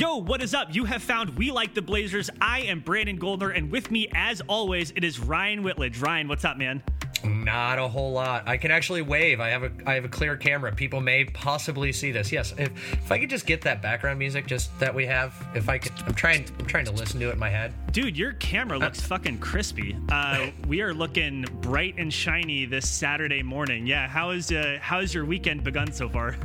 Yo, what is up? You have found We Like the Blazers. I am Brandon Goldner, and with me, as always, it is Ryan Whitledge. Ryan, what's up, man? Not a whole lot. I can actually wave. I have a I have a clear camera. People may possibly see this. Yes, if, if I could just get that background music just that we have. If I could, I'm trying I'm trying to listen to it in my head. Dude, your camera looks fucking crispy. Uh, we are looking bright and shiny this Saturday morning. Yeah, how is uh, how has your weekend begun so far?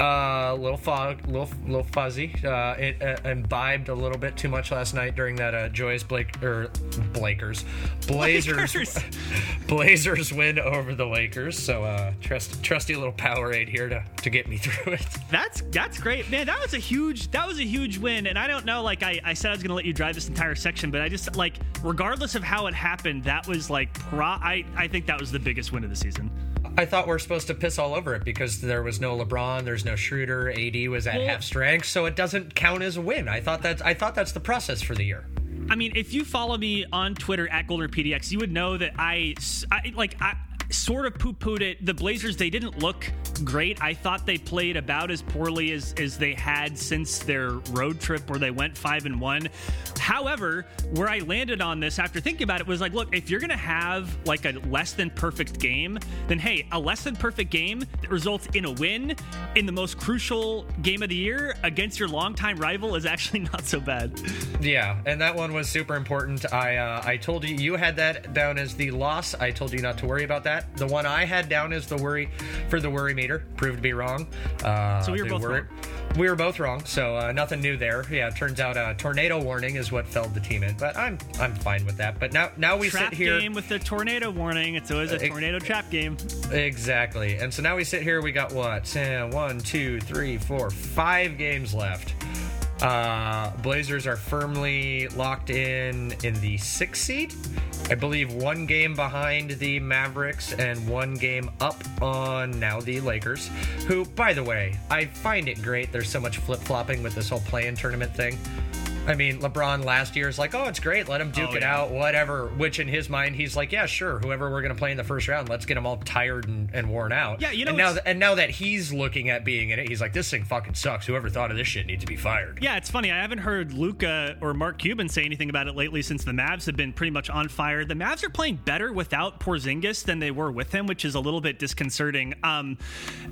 Uh, little fog, little little fuzzy. Uh, it uh, imbibed a little bit too much last night during that uh, joyous Blake or Blakers, Blazers, Blazers. Blazers win over the Lakers. So uh, trust, trusty little Powerade here to to get me through it. That's that's great, man. That was a huge that was a huge win, and I don't know. Like I, I said, I was gonna let you drive this entire section, but I just like regardless of how it happened, that was like pro. I I think that was the biggest win of the season. I thought we are supposed to piss all over it because there was no LeBron, there's no Schroeder, AD was at Well- half strength, so it doesn't count as a win. I thought that's I thought that's the process for the year. I mean, if you follow me on Twitter at GolderPDX, you would know that I, I like I sort of poo-pooed it. The Blazers they didn't look great. I thought they played about as poorly as as they had since their road trip where they went five and one. However, where I landed on this after thinking about it was like, look, if you're gonna have like a less than perfect game, then hey, a less than perfect game that results in a win in the most crucial game of the year against your longtime rival is actually not so bad. Yeah, and that one was super important. I uh, I told you you had that down as the loss. I told you not to worry about that. The one I had down as the worry for the worry meter proved to be wrong. Uh, So we were both wrong. We were both wrong, so uh, nothing new there. Yeah, it turns out a tornado warning is what felled the team in, but I'm I'm fine with that. But now now we trap sit here game with the tornado warning. It's always a Uh, tornado trap game. Exactly. And so now we sit here, we got what? One, two, three, four, five games left. Uh, Blazers are firmly locked in in the sixth seed. I believe one game behind the Mavericks and one game up on now the Lakers, who, by the way, I find it great. There's so much flip flopping with this whole play in tournament thing. I mean, LeBron last year is like, oh, it's great. Let him duke Oh, it yeah. out, whatever. Which in his mind, he's like, yeah, sure. Whoever we're going to play in the first round, let's get them all tired and, and worn out. Yeah, you know, And now, and now that he's looking at being in it, he's like, this thing fucking sucks. Whoever thought of this shit needs to be fired. Yeah, it's funny. I haven't heard Luka or Mark Cuban say anything about it lately since the Mavs have been pretty much on fire. The Mavs are playing better without Porzingis than they were with him, which is a little bit disconcerting. Um,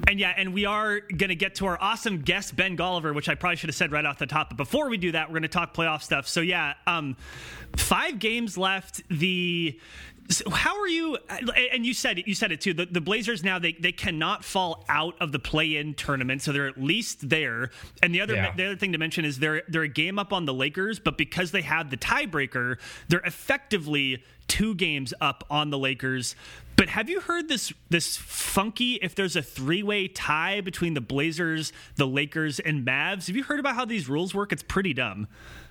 and yeah, and we are going to get to our awesome guest Ben Golliver, which I probably should have said right off the top. But before we do that, we're going to talk playoff stuff. So yeah, um, five games left. The so how are you? And you said it. You said it too. The, the Blazers now they they cannot fall out of the play-in tournament, so they're at least there. And the other Yeah. the other thing to mention is they're they're a game up on the Lakers, but because they have the tiebreaker, they're effectively two games up on the Lakers. But have you heard this this funky if there's a three-way tie between the Blazers, the Lakers, and Mavs? Have you heard about how these rules work? It's pretty dumb.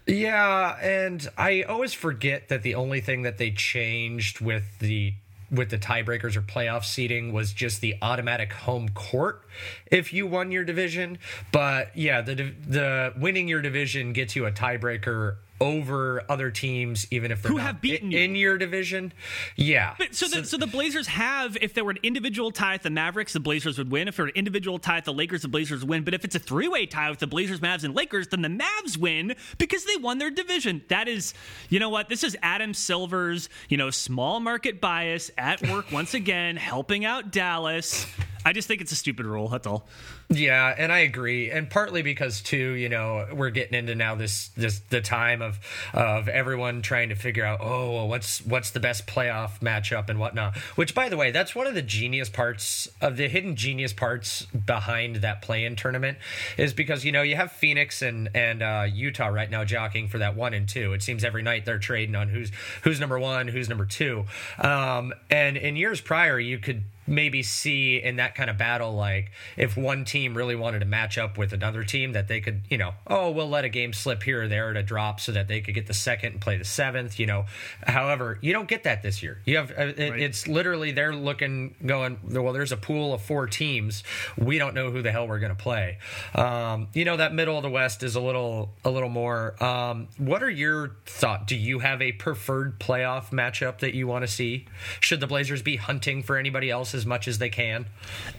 Yeah, and I always forget that the only thing that they changed with the with the tiebreakers or playoff seating was just the automatic home court if you won your division. But yeah, the the winning your division gets you a tiebreaker over other teams, even if they're Who not have beaten i- you. in your division. Yeah. But so, the, so the Blazers have, if there were an individual tie with the Mavericks, the Blazers would win. If there were an individual tie with the Lakers, the Blazers win. But if it's a three way tie with the Blazers, Mavs, and Lakers, then the Mavs win because they won their division. That is, you know what? This is Adam Silver's, you know, small market bias at work once again, helping out Dallas. I just think it's a stupid rule. That's all. Yeah, and I agree, and partly because too, you know, we're getting into now this this the time of of everyone trying to figure out, oh, well, what's what's the best playoff matchup and whatnot. Which, by the way, that's one of the genius parts of the hidden genius parts behind that play-in tournament is because you know you have Phoenix and and uh, Utah right now jockeying for that one and two. It seems every night they're trading on who's who's number one, who's number two, um, and in years prior you could maybe see in that kind of battle like if one team really wanted to match up with another team that they could you know oh we'll let a game slip here or there to drop so that they could get the second and play the seventh you know. However you don't get that this year. You have uh, it, it's literally they're looking going well there's a pool of four teams. We don't know who the hell we're going to play. Um, you know that middle of the west is a little a little more um, what are your thought do you have a preferred playoff matchup that you want to see? Should the blazers be hunting for anybody else's as much as they can?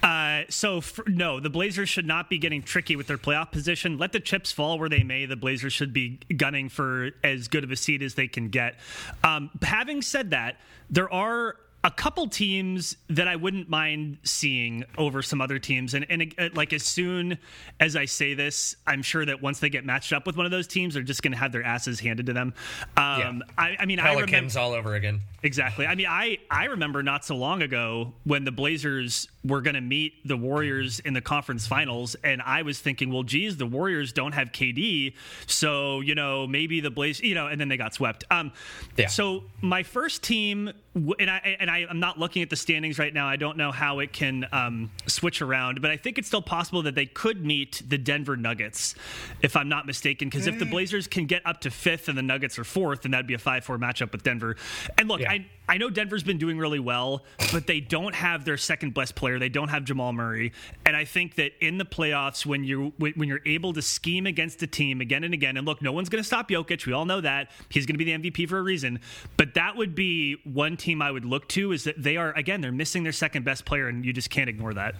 Uh, so for, no, the Blazers should not be getting tricky with their playoff position. Let the chips fall where they may. The Blazers should be gunning for as good of a seed as they can get. Um, having said that, there are a couple teams that I wouldn't mind seeing over some other teams. And, and uh, like as soon as I say this, I'm sure that once they get matched up with one of those teams, they're just going to have their asses handed to them. Um, yeah. I, I, mean, Pelicans I remember, all over again. Exactly. I mean, I I remember not so long ago when the Blazers were going to meet the Warriors in the conference finals, and I was thinking, well, geez, the Warriors don't have KD, so you know maybe the Blazers, you know, and then they got swept. Um, yeah. So my first team, and I and I, am not looking at the standings right now. I don't know how it can um, switch around, but I think it's still possible that they could meet the Denver Nuggets, if I'm not mistaken. Because mm. if the mm. Blazers can get up to fifth and the Nuggets are fourth, then that'd be a five-four matchup with Denver. And look, yeah. I I know Denver's been doing really well, but they don't have their second best player. They don't have Jamal Murray, and I think that in the playoffs, when you when you're able to scheme against a team again and again, and look, no one's going to stop Jokic. We all know that he's going to be the MVP for a reason. But that would be one team I would look to is that they are again they're missing their second best player, and you just can't ignore that.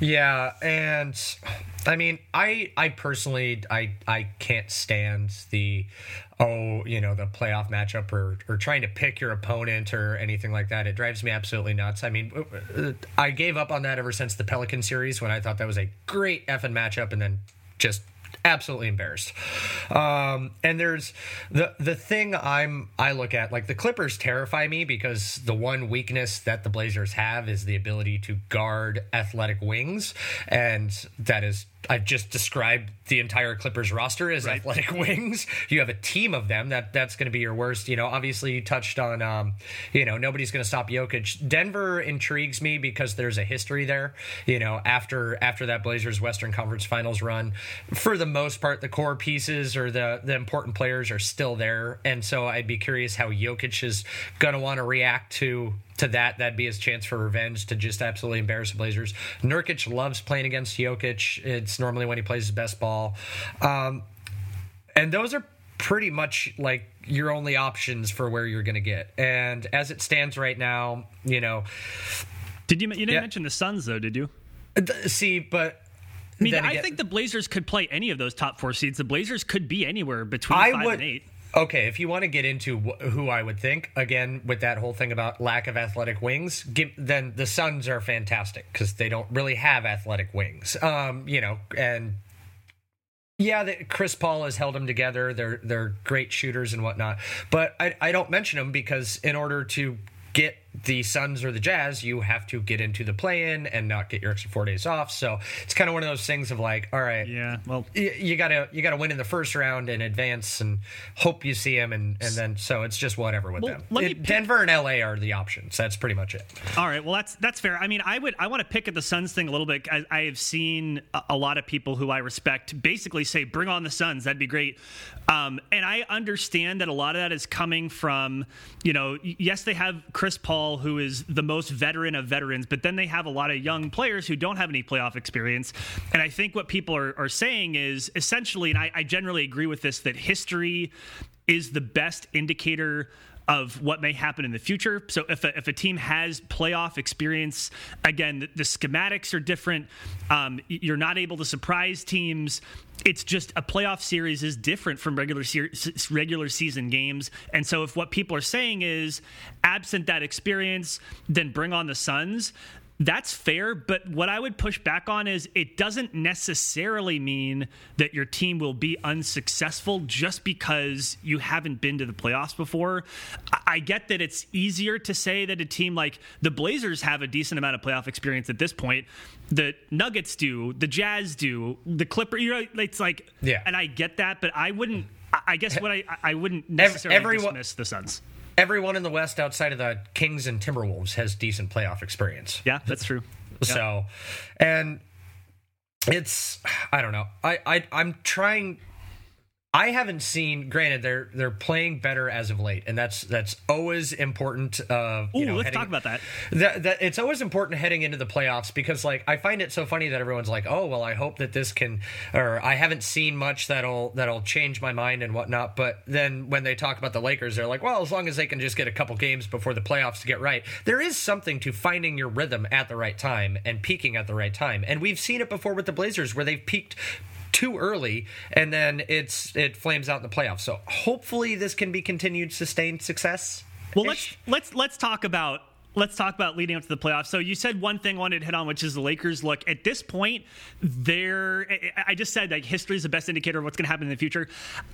Yeah, and I mean, I I personally I I can't stand the oh you know the playoff matchup or or trying to pick your opponent or anything like that. It drives me absolutely nuts. I mean, uh, I gave up on that ever since the Pelican series when I thought that was a great effing matchup, and then just absolutely embarrassed. Um, and there's the the thing I'm I look at like the Clippers terrify me because the one weakness that the Blazers have is the ability to guard athletic wings, and that is I've just described the entire Clippers roster as right. athletic wings. You have a team of them. That that's going to be your worst. You know, obviously you touched on, um, you know, nobody's going to stop Jokic. Denver intrigues me because there's a history there. You know, after after that Blazers Western Conference Finals run, for the most part, the core pieces or the the important players are still there, and so I'd be curious how Jokic is going to want to react to to that, that'd be his chance for revenge to just absolutely embarrass the Blazers. Nurkic loves playing against Jokic. It's normally when he plays his best ball. Um, and those are pretty much like your only options for where you're going to get. And as it stands right now, you know. Did you, you didn't yeah. mention the Suns, though, did you? See, but I mean, I think the Blazers could play any of those top four seeds. The Blazers could be anywhere between I five would, and eight. Okay, if you want to get into wh- who I would think again with that whole thing about lack of athletic wings, give, then the Suns are fantastic because they don't really have athletic wings. Um, you know, and yeah, the, Chris Paul has held them together. They're they're great shooters and whatnot. But I, I don't mention them because in order to get the Suns or the Jazz, you have to get into the play in and not get your extra four days off. So it's kind of one of those things of like, all right, yeah, well, you, you gotta you gotta win in the first round and advance and hope you see them, and and then so it's just whatever with well, them. It, Denver and LA are the options. That's pretty much it. All right, well that's that's fair. I mean, I would I want to pick at the Suns thing a little bit. I, I have seen a, a, lot of people who I respect basically say, "Bring on the Suns." That'd be great. Um, and I understand that a lot of that is coming from, you know, yes, they have Chris Paul, who is the most veteran of veterans, but then they have a lot of young players who don't have any playoff experience. And I think what people are, are saying is essentially, and I, I generally agree with this, that history is the best indicator of what may happen in the future. So if a, if a team has playoff experience, again, the, the schematics are different. Um, you're not able to surprise teams. It's just a playoff series is different from regular se- regular season games. And so if what people are saying is absent that experience, then bring on the Suns that's fair, but what I would push back on is it doesn't necessarily mean that your team will be unsuccessful just because you haven't been to the playoffs before. I get that it's easier to say that a team like the Blazers have a decent amount of playoff experience at this point. The Nuggets do, the Jazz do, the Clippers. You know, it's like, yeah. And I get that, but I wouldn't. I guess what I I wouldn't necessarily Everyone, dismiss the Suns everyone in the West outside of the Kings and Timberwolves has decent playoff experience. Yeah, that's true. So, and it's I don't know. I, I I'm trying. I haven't seen. Granted, they're they're playing better as of late, and that's that's always important. Uh, Ooh, you know, let's heading- talk about that. that, that it's always important heading into the playoffs because like I find it so funny that everyone's like, oh well, I hope that this can, or I haven't seen much that'll that'll change my mind and whatnot. But then when they talk about the Lakers, they're like, well, as long as they can just get a couple games before the playoffs to get right, there is something to finding your rhythm at the right time and peaking at the right time, and we've seen it before with the Blazers where they've peaked too early and then it's it flames out in the playoffs. So hopefully this can be continued sustained success. Well, let's let's let's talk about let's talk about leading up to the playoffs. So you said one thing I wanted to hit on, which is the Lakers. Look, at this point, they're. I- I just said like history is the best indicator of what's going to happen in the future.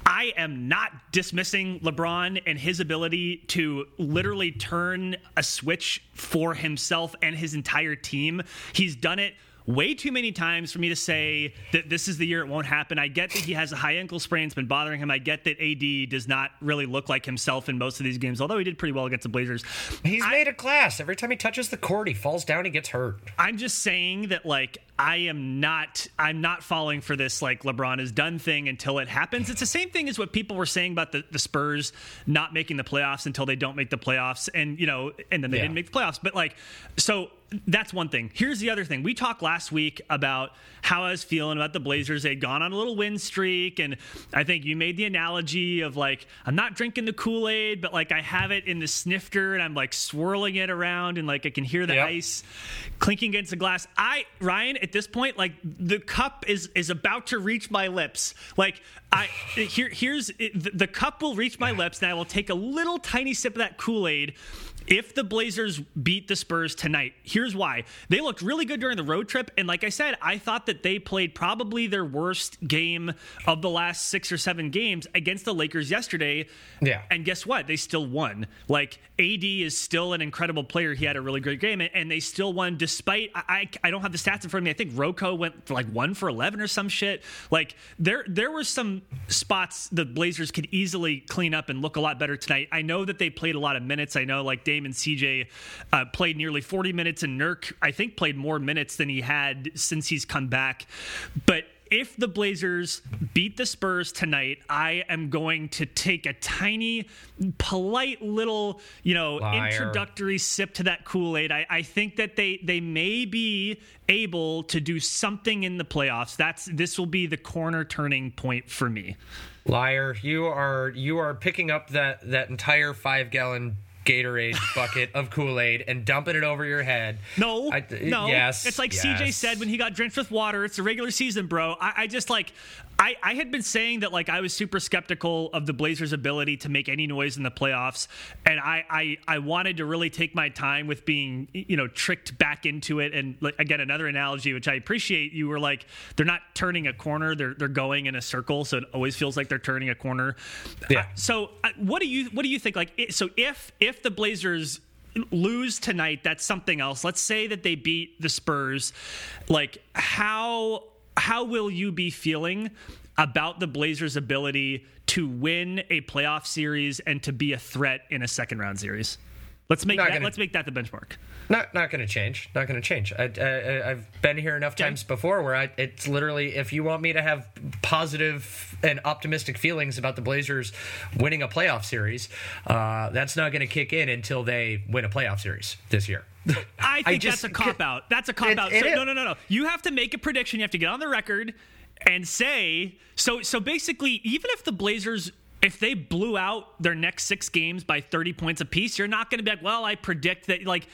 I am not dismissing LeBron and his ability to literally turn a switch for himself and his entire team. He's done it way too many times for me to say that this is the year it won't happen. I get that he has a high ankle sprain, it's been bothering him. I get that AD does not really look like himself in most of these games, although he did pretty well against the Blazers. He's made a class. Every time he touches the court, he falls down, he gets hurt. I'm just saying that like I am not I'm not falling for this like LeBron is done thing until it happens. It's the same thing as what people were saying about the, the Spurs not making the playoffs until they don't make the playoffs and you know and then they Yeah. didn't make the playoffs. But like so that's one thing. Here's the other thing. We talked last week about how I was feeling about the Blazers. They'd gone on a little win streak, and I think you made the analogy of like, I'm not drinking the Kool Aid, but like I have it in the snifter and I'm like swirling it around, and like I can hear the Yep. ice clinking against the glass. I, Ryan, at this point, like the cup is is about to reach my lips. Like I here here's the, the cup will reach my lips, and I will take a little tiny sip of that Kool Aid. If the Blazers beat the Spurs tonight, here's why. They looked really good during the road trip. And like I said, I thought that they played probably their worst game of the last six or seven games against the Lakers yesterday. Yeah. And guess what? They still won. Like AD is still an incredible player. He had a really great game, and- they still won despite. I I, I don't have the stats in front of me. I think Rocco went for like one for eleven or some shit. Like there there were some spots the Blazers could easily clean up and look a lot better tonight. I know that they played a lot of minutes. I know like Damon CJ uh, played nearly forty minutes, and Nurk I think played more minutes than he had since he's come back, but if the Blazers beat the Spurs tonight, I am going to take a tiny, polite little, you know, Liar. introductory sip to that Kool Aid. I, I think that they they may be able to do something in the playoffs. That's this will be the corner turning point for me. Liar, you are you are picking up that that entire five gallon Gatorade bucket of Kool Aid and dumping it over your head. No, I- no. yes, it's like CJ said when he got drenched with water. It's a regular season, bro. I, I just like. I, I had been saying that like I was super skeptical of the Blazers' ability to make any noise in the playoffs, and I, I I wanted to really take my time with being you know tricked back into it. And like, again, another analogy which I appreciate. You were like they're not turning a corner; they're they're going in a circle, so it always feels like they're turning a corner. Yeah. Uh, so uh, what do you what do you think? Like, it, so if if the Blazers lose tonight, that's something else. Let's say that they beat the Spurs. Like, how how will you be feeling about the Blazers' ability to win a playoff series and to be a threat in a second round series? Let's make that, gonna- let's make that the benchmark. Not not going to change. Not going to change. I, I, I've been here enough times before where I, it's literally if you want me to have positive and optimistic feelings about the Blazers winning a playoff series, uh, that's not going to kick in until they win a playoff series this year. I think just- that's a cop out. That's a cop It- out. it So, is. no, no, no, no. You have to make a prediction. You have to get on the record and say so. So basically, even if the Blazers, if they blew out their next six games by thirty points apiece, you're not going to be like, well, I predict that. Like,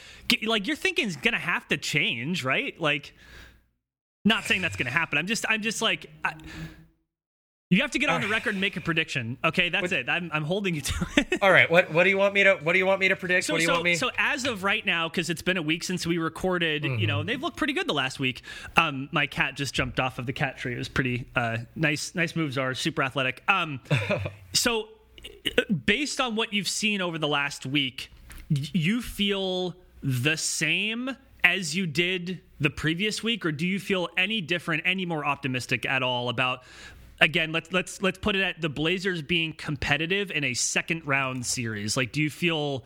like your thinking is going to have to change, right? Like, not saying that's going to happen. I'm just, I'm just like. I, you have to get on the record and make a prediction. Okay, that's it. I'm, I'm holding you to it. All right, what what do you want me to what do you want me to predict? So, what do you so, want me? so as of right now, because it's been a week since we recorded, you Mm-hmm. know, they've looked pretty good the last week. Um, my cat just jumped off of the cat tree. It was pretty uh, nice. Nice moves are super athletic. Um, so, based on what you've seen over the last week, you feel the same as you did the previous week, or do you feel any different, any more optimistic at all about? Again, let's let's let's put it at the Blazers being competitive in a second round series. Like, do you feel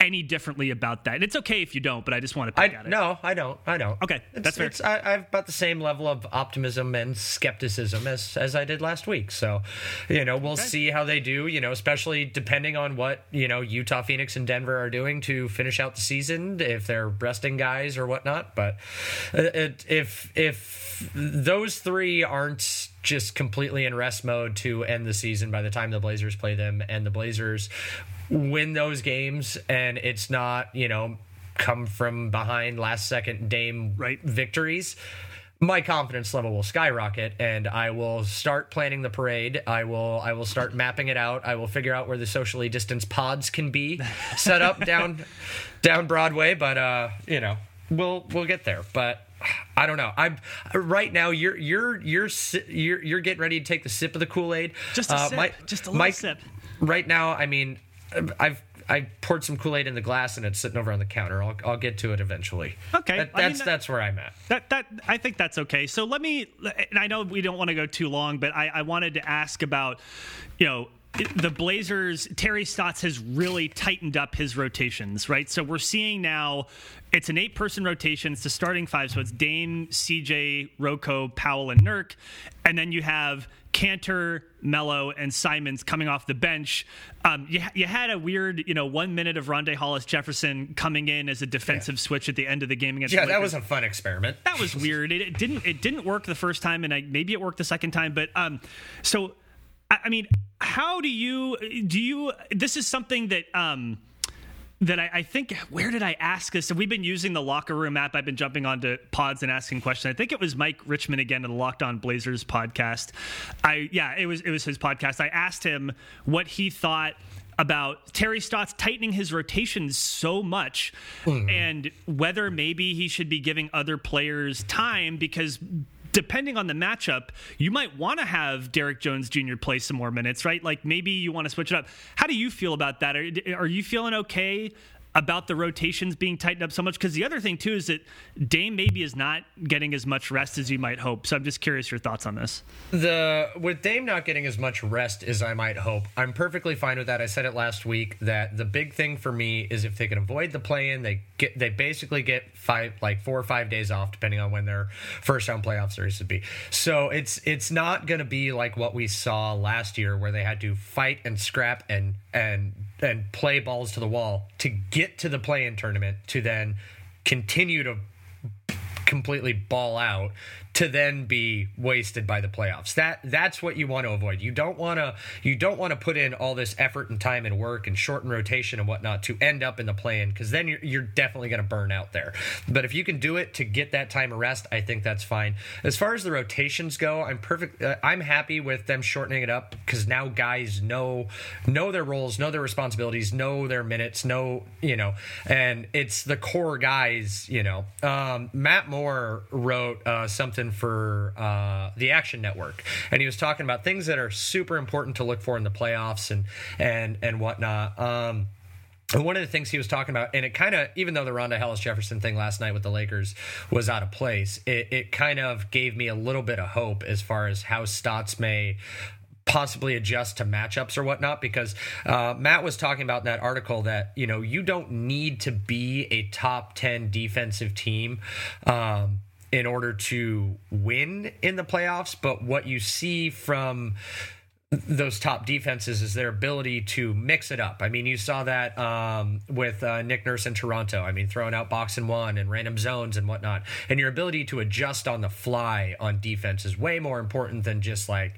any differently about that. And it's okay if you don't, but I just want to pick I, at it. No, I don't. I don't. Okay, it's, that's fair. It's, I, I have about the same level of optimism and skepticism as as I did last week. So, you know, we'll Okay. see how they do. You know, especially depending on what you know Utah, Phoenix, and Denver are doing to finish out the season, if they're resting guys or whatnot. But uh, it, if if those three aren't just completely in rest mode to end the season by the time the Blazers play them, and the Blazers win those games, and it's not you know come from behind last second Dame Right. victories. My confidence level will skyrocket, and I will start planning the parade. I will, I will start mapping it out. I will figure out where the socially distanced pods can be set up down, down Broadway. But uh, you know, we'll we'll get there. But I don't know. I'm right now. You're you're you're you're you're getting ready to take the sip of the Kool Aid. Just a sip. Just a little sip. Right now, I mean, I've I poured some Kool Aid in the glass and it's sitting over on the counter. I'll I'll get to it eventually. Okay. That- I mean, that's that- that's where I'm at. That that I think that's okay. So let me, and I know we don't want to go too long, but I, I wanted to ask about, you know. The Blazers, Terry Stotts has really tightened up his rotations, right? So we're seeing now it's an eight person rotation. It's the starting five. So it's Dame, CJ, Rocco, Powell, and Nurk. And then you have Kanter, Melo, and Simons coming off the bench. Um, you, you had a weird, you know, one minute of Rondae Hollis Jefferson coming in as a defensive switch at the end of the game against Yeah, that was a fun experiment. that was weird. It, it didn't it didn't work the first time, and I, maybe it worked the second time. But um, so I, I mean, how do you do you? This is something that um. That I, I think, where did I ask this? So we've been using the locker room app. I've been jumping onto pods and asking questions. I think it was Mike Richman again in the Locked On Blazers podcast. I yeah, it was it was his podcast. I asked him what he thought about Terry Stotts tightening his rotations so much hmm. and whether maybe he should be giving other players time because depending on the matchup, you might want to have Derrick Jones Jr. play some more minutes, right? Like maybe you want to switch it up. How do you feel about that? Are, are you feeling okay about the rotations being tightened up so much? Because the other thing too is that Dame maybe is not getting as much rest as you might hope. So I'm just curious your thoughts on this. The with Dame not getting as much rest as I might hope, I'm perfectly fine with that. I said it last week that the big thing for me is if they can avoid the play in, they get they basically get five like four or five days off depending on when their first round playoff series would be. So it's it's not going to be like what we saw last year where they had to fight and scrap and and and play balls to the wall to get to the play in tournament to then continue to completely ball out to then be wasted by the playoffs. That that's what you want to avoid. You don't want to you don't want to put in all this effort and time and work and shorten rotation and whatnot to end up in the play in because then you're, you're definitely going to burn out there. But if you can do it to get that time of rest, I think that's fine. As far as the rotations go, I'm perfect. Uh, I'm happy with them shortening it up because now guys know know their roles, know their responsibilities, know their minutes, know you know, and it's the core guys. You know, um, Matt Moore wrote uh, something for uh, the Action Network, and he was talking about things that are super important to look for in the playoffs and and and whatnot. Um, and one of the things he was talking about, and it kind of, even though the Rondae Hollis Jefferson thing last night with the Lakers was out of place, it, it kind of gave me a little bit of hope as far as how Stotts may possibly adjust to matchups or whatnot because uh, Matt was talking about in that article that you know you don't need to be a top 10 defensive team um, in order to win in the playoffs but what you see from those top defenses is their ability to mix it up. I mean, you saw that um, with uh, Nick Nurse in Toronto. I mean, throwing out box and one and random zones and whatnot. And your ability to adjust on the fly on defense is way more important than just like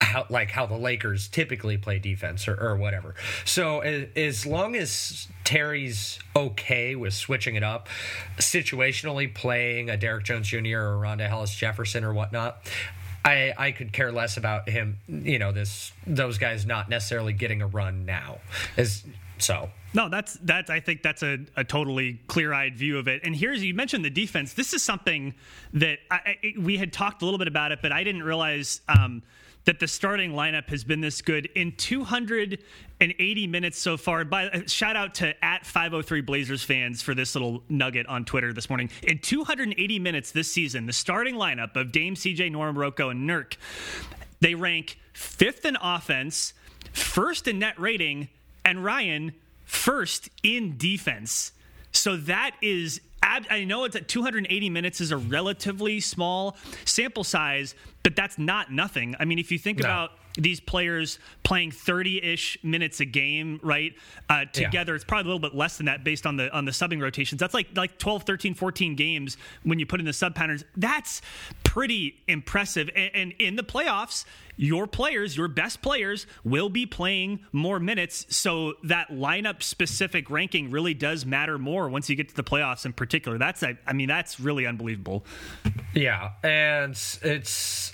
how like how the Lakers typically play defense or, or whatever. So as, as long as Terry's okay with switching it up, situationally playing a Derrick Jones Jr. or Rondae Hollis Jefferson or whatnot, I, I could care less about him, you know, this those guys not necessarily getting a run now. As so No, that's that's. I think that's a, a totally clear-eyed view of it. And here's you mentioned the defense. This is something that I, I, we had talked a little bit about it, but I didn't realize um, that the starting lineup has been this good in 280 minutes so far. By uh, shout out to at 503 Blazers fans for this little nugget on Twitter this morning. In 280 minutes this season, the starting lineup of Dame, CJ, Norm, Rocco, and Nurk, they rank fifth in offense, first in net rating, and Ryan first in defense. So that is I know it's at 280 minutes is a relatively small sample size, but that's not nothing. I mean, if you think no. about these players playing 30-ish minutes a game right uh, together yeah. it's probably a little bit less than that based on the on the subbing rotations that's like like 12 13 14 games when you put in the sub patterns that's pretty impressive and, and in the playoffs your players, your best players, will be playing more minutes. So that lineup specific ranking really does matter more once you get to the playoffs in particular. That's, I mean, that's really unbelievable. Yeah. And it's,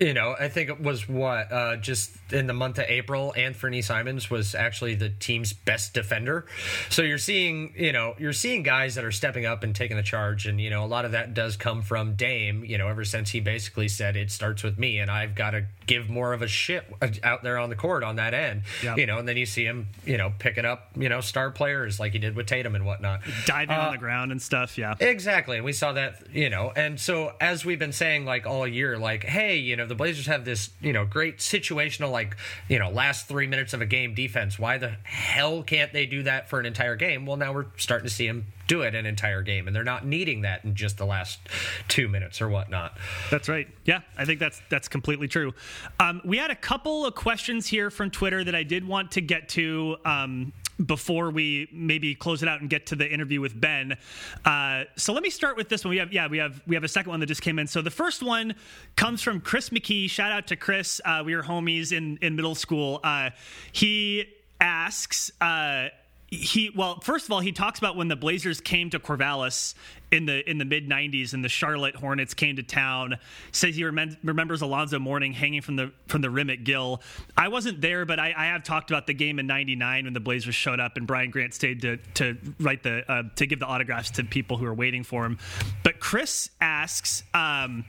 you know, I think it was what uh, just in the month of April, Anthony Simons was actually the team's best defender. So you're seeing, you know, you're seeing guys that are stepping up and taking the charge, and you know, a lot of that does come from Dame. You know, ever since he basically said it starts with me, and I've got to give more of a shit out there on the court on that end. Yep. You know, and then you see him, you know, picking up, you know, star players like he did with Tatum and whatnot, diving uh, on the ground and stuff. Yeah, exactly. And we saw that, you know, and so as we've been saying like all year, like, hey, you know, the Blazers have this, you know, great situational like, you know, last three minutes of a game defense. Why the hell can't they do that for an entire game? Well, now we're starting to see them do it an entire game, and they're not needing that in just the last two minutes or whatnot. That's right. Yeah, I think that's that's completely true. Um, we had a couple of questions here from Twitter that I did want to get to. Um, before we maybe close it out and get to the interview with Ben. Uh, so let me start with this one. We have yeah we have we have a second one that just came in. So the first one comes from Chris McKee. Shout out to Chris. Uh, we were homies in in middle school. Uh, he asks uh, he well first of all he talks about when the blazers came to corvallis in the in the mid 90s and the charlotte hornets came to town. Says he remem- remembers alonzo mourning hanging from the from the rim at gill. I wasn't there but i, I have talked about the game in 99 when the blazers showed up and brian grant stayed to to write the uh, to give the autographs to people who were waiting for him. But chris asks um,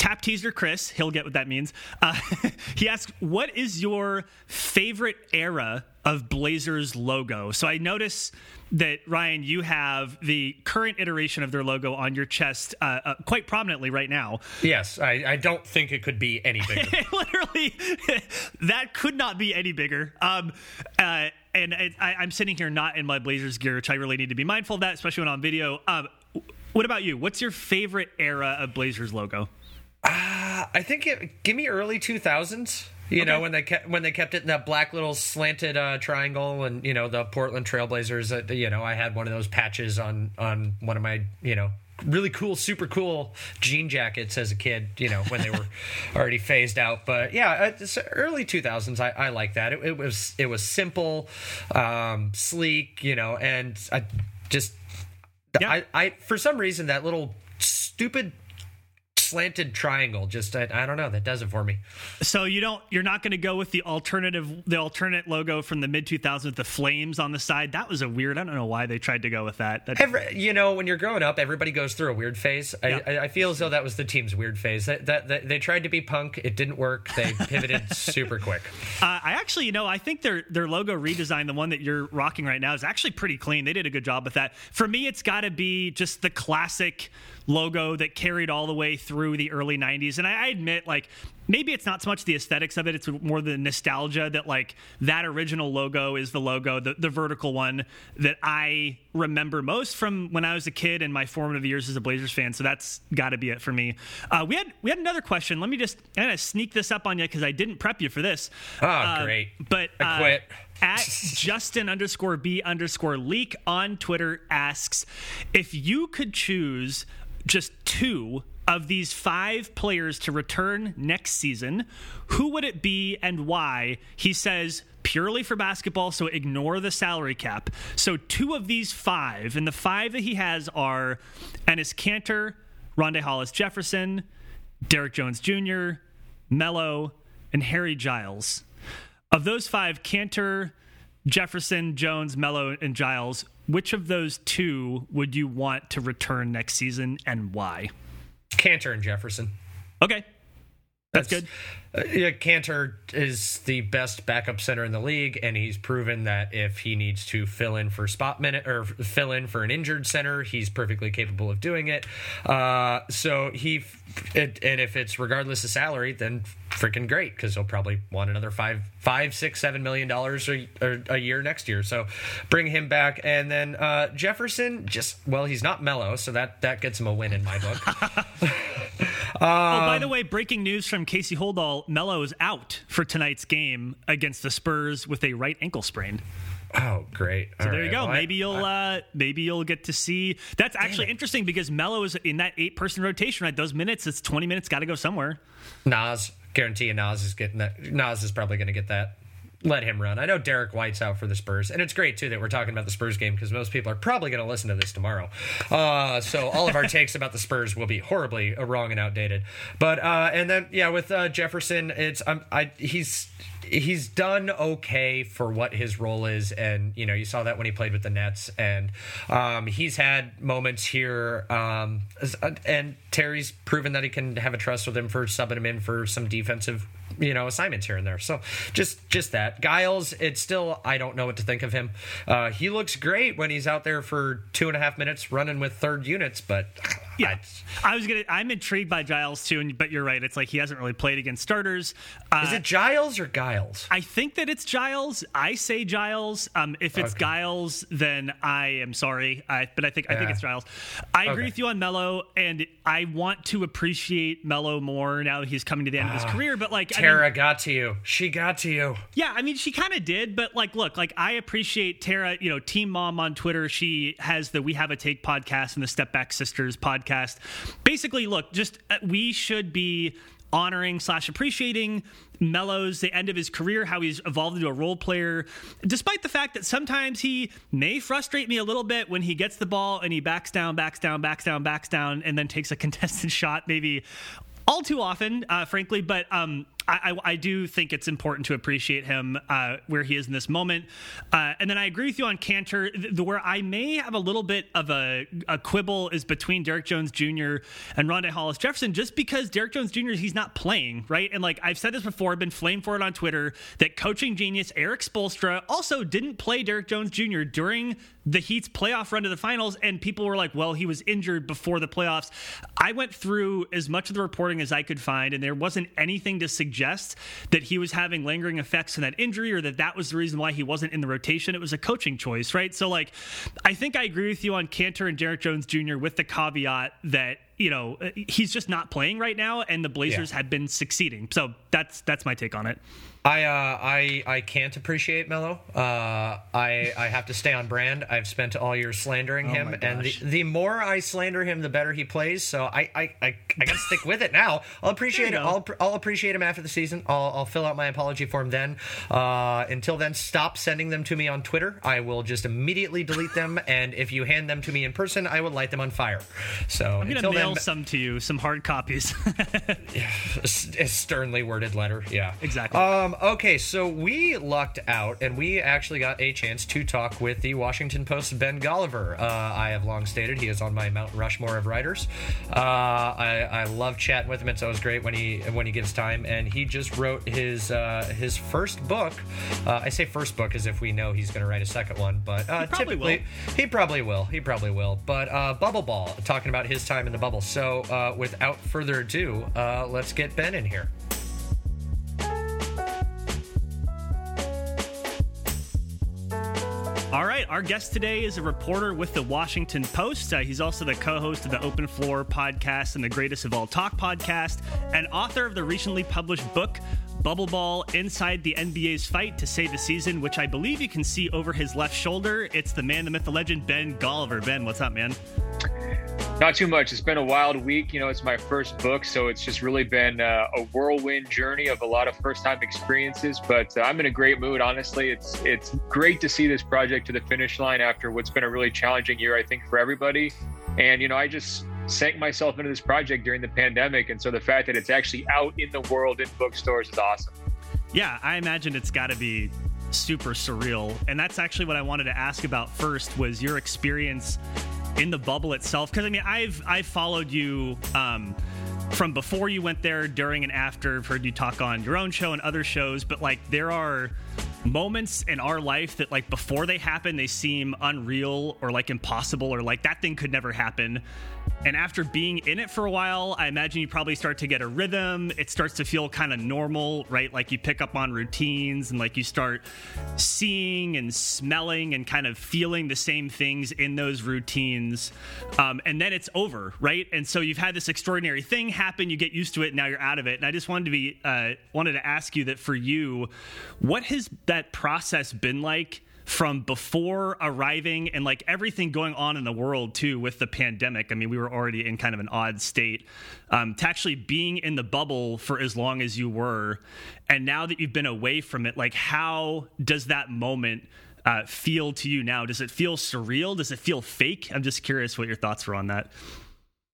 tap teaser Chris, he'll get what that means. Uh, he asks, "What is your favorite era of Blazers logo?" So I notice that Ryan, you have the current iteration of their logo on your chest uh, uh, quite prominently right now. Yes, I, I, don't think it could be any bigger. Literally, that could not be any bigger. Um, uh, and I, am sitting here not in my Blazers gear, which I really need to be mindful of that, especially when on video. Um, what about you? What's your favorite era of Blazers logo? Uh, I think it, give me early 2000s. You okay. know when they kept when they kept it in that black little slanted uh, triangle, and you know the Portland Trailblazers. Uh, you know I had one of those patches on on one of my you know really cool, super cool jean jackets as a kid, you know, when they were already phased out. But yeah, early 2000s, I, I like that. It, it, was it was simple, um, sleek, you know, and I just yeah. I, I for some reason that little stupid slanted triangle. Just I, I, don't know. That does it for me. So you don't. You're not going to go with the alternative, the alternate logo from the mid 2000s, the flames on the side. That was a weird. I don't know why they tried to go with that. that Every, you know, when you're growing up, everybody goes through a weird phase. Yeah. I, I, feel as though that was the team's weird phase. That, that, that they tried to be punk. It didn't work. They pivoted super quick. Uh, I actually, you know, I think their their logo redesign, the one that you're rocking right now, is actually pretty clean. They did a good job with that. For me, it's got to be just the classic logo that carried all the way through the early 90s. And I, I admit, like, maybe it's not so much the aesthetics of it it's more the nostalgia that like that original logo is the logo the, the vertical one that i remember most from when i was a kid and my formative years as a blazers fan. So that's got to be it for me. Uh, we had we had another question. Let me just i'm gonna sneak this up on you because i didn't prep you for this. Oh uh, great. but I quit. Uh, at Justin underscore B underscore leak on Twitter asks if you could choose just two of these five players to return next season, who would it be and why? He says purely for basketball, so ignore the salary cap. So two of these five, and the five that he has are Enes Kanter, Rondae Hollis Jefferson, Derrick Jones Jr., Melo, and Harry Giles. Of those five, Kanter, Jefferson, Jones, Melo, and Giles, which of those two would you want to return next season and why? Kanter and Jefferson. Okay. That's, That's good. Uh, yeah, Kanter is the best backup center in the league, and he's proven that if he needs to fill in for spot minute or fill in for an injured center, he's perfectly capable of doing it. Uh, so he, it, and if it's regardless of salary, then freaking great because he'll probably want another five, five, six, seven million dollars a, a year next year. So bring him back, and then uh, Jefferson. Just well, he's not mellow, so that that gets him a win in my book. oh, by the way, breaking news from Casey Holdahl: Melo is out for tonight's game against the Spurs with a right ankle sprain. Oh, great! So All there right. you go. Well, maybe I, you'll I, uh, maybe you'll get to see. That's actually interesting because Melo is in that eight person rotation. Right, those minutes. It's twenty minutes. Got to go somewhere. Nas, guarantee you, Nas is getting that. Nas is probably going to get that. Let him run. I know Derrick White's out for the Spurs, and it's great too that we're talking about the Spurs game because most people are probably going to listen to this tomorrow. Uh, so all of our takes about the Spurs will be horribly wrong and outdated. But uh, and then yeah, with uh, Jefferson, it's um, I he's he's done okay for what his role is, and you know you saw that when he played with the Nets, and um, he's had moments here, um, and Terry's proven that he can have a trust with him for subbing him in for some defensive you know assignments here and there. So just just that Giles, it's still I don't know what to think of him. Uh, he looks great when he's out there for two and a half minutes running with third units, but yeah, I, I was gonna. I'm intrigued by Giles too, and, but you're right. It's like he hasn't really played against starters. Uh, Is it Giles or Giles? I think that it's Giles. I say Giles. Um, if it's okay. Giles, then I am sorry. I, but I think yeah. I think it's Giles. I agree with you on Melo, and I want to appreciate Melo more now that he's coming to the end uh, of his ah, career. But like Tara I mean, got to you. She got to you. Yeah, I mean she kind of did, but like look, like I appreciate Tara. You know, Team Mom on Twitter. She has the We Have a Take podcast and the Step Back Sisters podcast podcast. Basically, look, just uh, we should be honoring slash appreciating Melo's the end of his career, how he's evolved into a role player, despite the fact that sometimes he may frustrate me a little bit when he gets the ball and he backs down, backs down, backs down, backs down, and then takes a contested shot, maybe all too often, uh, frankly. But um, I, I, do think it's important to appreciate him uh, where he is in this moment. Uh, and then I agree with you on. The, where I may have a little bit of a, a, quibble is between Derrick Jones Jr. and Rondae Hollis Jefferson, just because Derrick Jones Jr. he's not playing right. And like I've said this before, I've been flamed for it on Twitter that coaching genius Erik Spoelstra also didn't play Derrick Jones Jr. during the Heat's playoff run to the finals, and people were like, well, he was injured before the playoffs. I went through as much of the reporting as I could find, and there wasn't anything to suggest that he was having lingering effects from that injury or that that was the reason why he wasn't in the rotation. It was a coaching choice, right? So, like, I think I agree with you on Kanter and Derrick Jones Jr. with the caveat that you know he's just not playing right now, and the Blazers yeah. have been succeeding. So that's that's my take on it. I uh, I I can't appreciate Melo. Uh, I I have to stay on brand. I've spent all year slandering oh him, and the, the more I slander him, the better he plays. So I I, I, I got to stick with it now. I'll appreciate it. I'll I'll appreciate him after the season. I'll, I'll fill out my apology form then. Uh, until then, stop sending them to me on Twitter. I will just immediately delete them. And if you hand them to me in person, I will light them on fire. So I'm gonna mail then, some to you, some hard copies. yeah, a sternly worded letter. Yeah, exactly. Um, um, okay, so we lucked out, and we actually got a chance to talk with the Washington Post's Ben Golliver. Uh, I have long stated he is on my Mount Rushmore of writers. Uh, I, I, love chatting with him. It's always great when he when he gives time, and he just wrote his uh, his first book. Uh, I say first book as if we know he's going to write a second one, but uh, he typically will. he probably will. He probably will. But uh, Bubble Ball, talking about his time in the bubble. So without further ado, let's get Ben in here. All right, our guest today is a reporter with the Washington Post. Uh, he's also the co host of the Open Floor podcast and the Greatest of All Talk podcast, and author of the recently published book, Bubble Ball Inside the NBA's Fight to Save the Season, which I believe you can see over his left shoulder. It's the man, the myth, the legend, Ben Golliver. Ben, what's up, man? Not too much. It's been a wild week. You know, it's my first book, so it's just really been uh, a whirlwind journey of a lot of first-time experiences. But uh, I'm in a great mood. Honestly, it's it's great to see this project to the finish line after what's been a really challenging year, I think, for everybody. And you know, I just sank myself into this project during the pandemic, and so the fact that it's actually out in the world in bookstores is awesome. Yeah, I imagine it's got to be super surreal, and that's actually what I wanted to ask about first was your experience in the bubble itself. Because i mean i've i've followed you um, from before you went there during and after. I've heard you talk on your own show and other shows but like there are moments in our life that like before they happen they seem unreal or like impossible or like that thing could never happen And after being in it for a while, I imagine you probably start to get a rhythm. It starts to feel kind of normal, right? Like you pick up on routines and like you start seeing and smelling and kind of feeling the same things in those routines. Um, and then it's over, right? And so you've had this extraordinary thing happen. You get used to it. Now you're out of it. And I just wanted to be uh, wanted to ask you that for you, what has that process been like? From before arriving and like everything going on in the world too with the pandemic. I mean, we were already in kind of an odd state um, to actually being in the bubble for as long as you were. And now that you've been away from it, like how does that moment uh, feel to you now? Does it feel surreal? Does it feel fake? I'm just curious what your thoughts were on that.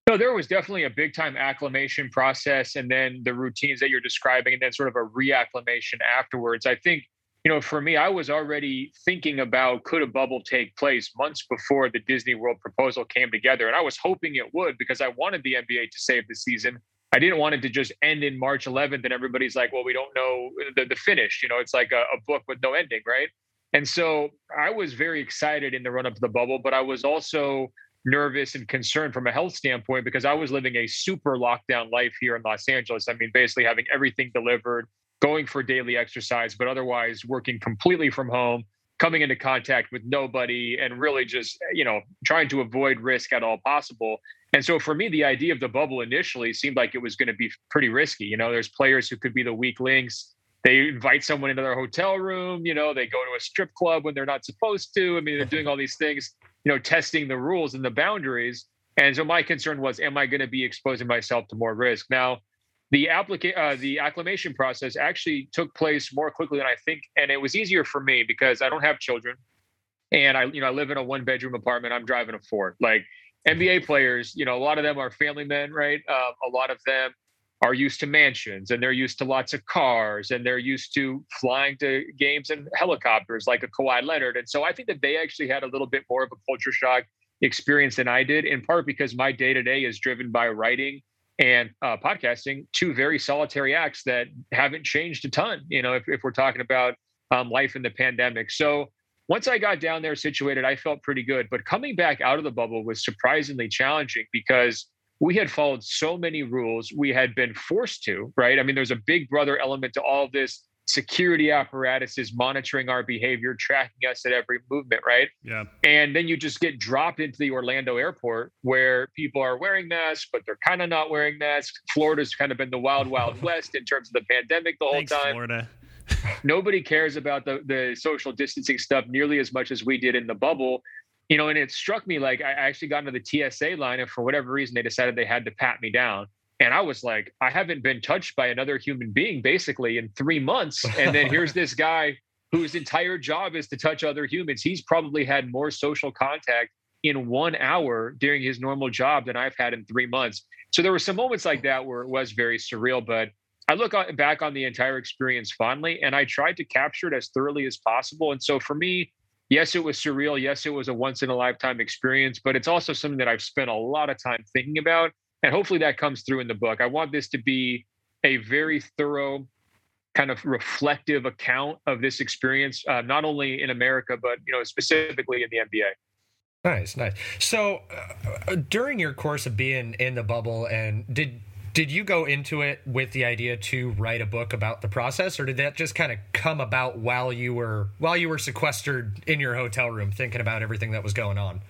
No, there was definitely a big time acclimation process and then the routines that you're describing and then sort of a reacclimation afterwards. I think you know, for me, I was already thinking about could a bubble take place months before the Disney World proposal came together. And I was hoping it would because I wanted the NBA to save the season. I didn't want it to just end in March 11th and everybody's like, well, we don't know the, the finish. You know, it's like a, a book with no ending, right? And so I was very excited in the run up to the bubble, but I was also nervous and concerned from a health standpoint because I was living a super lockdown life here in Los Angeles. I mean, basically having everything delivered, going for daily exercise, but otherwise working completely from home, coming into contact with nobody, and really just, you know, trying to avoid risk at all possible. And so for me, the idea of the bubble initially seemed like it was going to be pretty risky. You know, there's players who could be the weak links. They invite someone into their hotel room, you know, they go to a strip club when they're not supposed to. I mean, they're doing all these things, you know, testing the rules and the boundaries. And so my concern was, am I going to be exposing myself to more risk? Now, the applica- uh, the acclimation process actually took place more quickly than I think, and it was easier for me because I don't have children, and I you know I live in a one bedroom apartment. I'm driving a Ford. Like NBA players, you know, a lot of them are family men, right? Uh, a lot of them are used to mansions and they're used to lots of cars and they're used to flying to games in helicopters like a Kawhi Leonard. And so I think that they actually had a little bit more of a culture shock experience than I did, in part because my day to day is driven by writing and uh, podcasting, two very solitary acts that haven't changed a ton, you know, if, if we're talking about um, life in the pandemic. So once I got down there situated, I felt pretty good. But coming back out of the bubble was surprisingly challenging because we had followed so many rules. We had been forced to, right? I mean, there's a big brother element to all of this security apparatuses monitoring our behavior, tracking us at every movement, right? Yeah. And then you just get dropped into the Orlando airport where people are wearing masks, but they're kind of not wearing masks. Florida's kind of been the wild, wild west in terms of the pandemic the whole Thanks, time. Florida. Nobody cares about the the social distancing stuff nearly as much as we did in the bubble. You know, and it struck me like I actually got into the TSA line, and for whatever reason, they decided they had to pat me down. And I was like, I haven't been touched by another human being basically in three months. And then here's this guy whose entire job is to touch other humans. He's probably had more social contact in one hour during his normal job than I've had in three months. So there were some moments like that where it was very surreal, but I look back on the entire experience fondly and I tried to capture it as thoroughly as possible. And so for me, yes, it was surreal. Yes, it was a once in a lifetime experience, but it's also something that I've spent a lot of time thinking about and hopefully that comes through in the book. I want this to be a very thorough, kind of reflective account of this experience, uh, not only in America but you know specifically in the NBA. Nice, nice. So, uh, during your course of being in the bubble, and did did you go into it with the idea to write a book about the process, or did that just kind of come about while you were while you were sequestered in your hotel room, thinking about everything that was going on?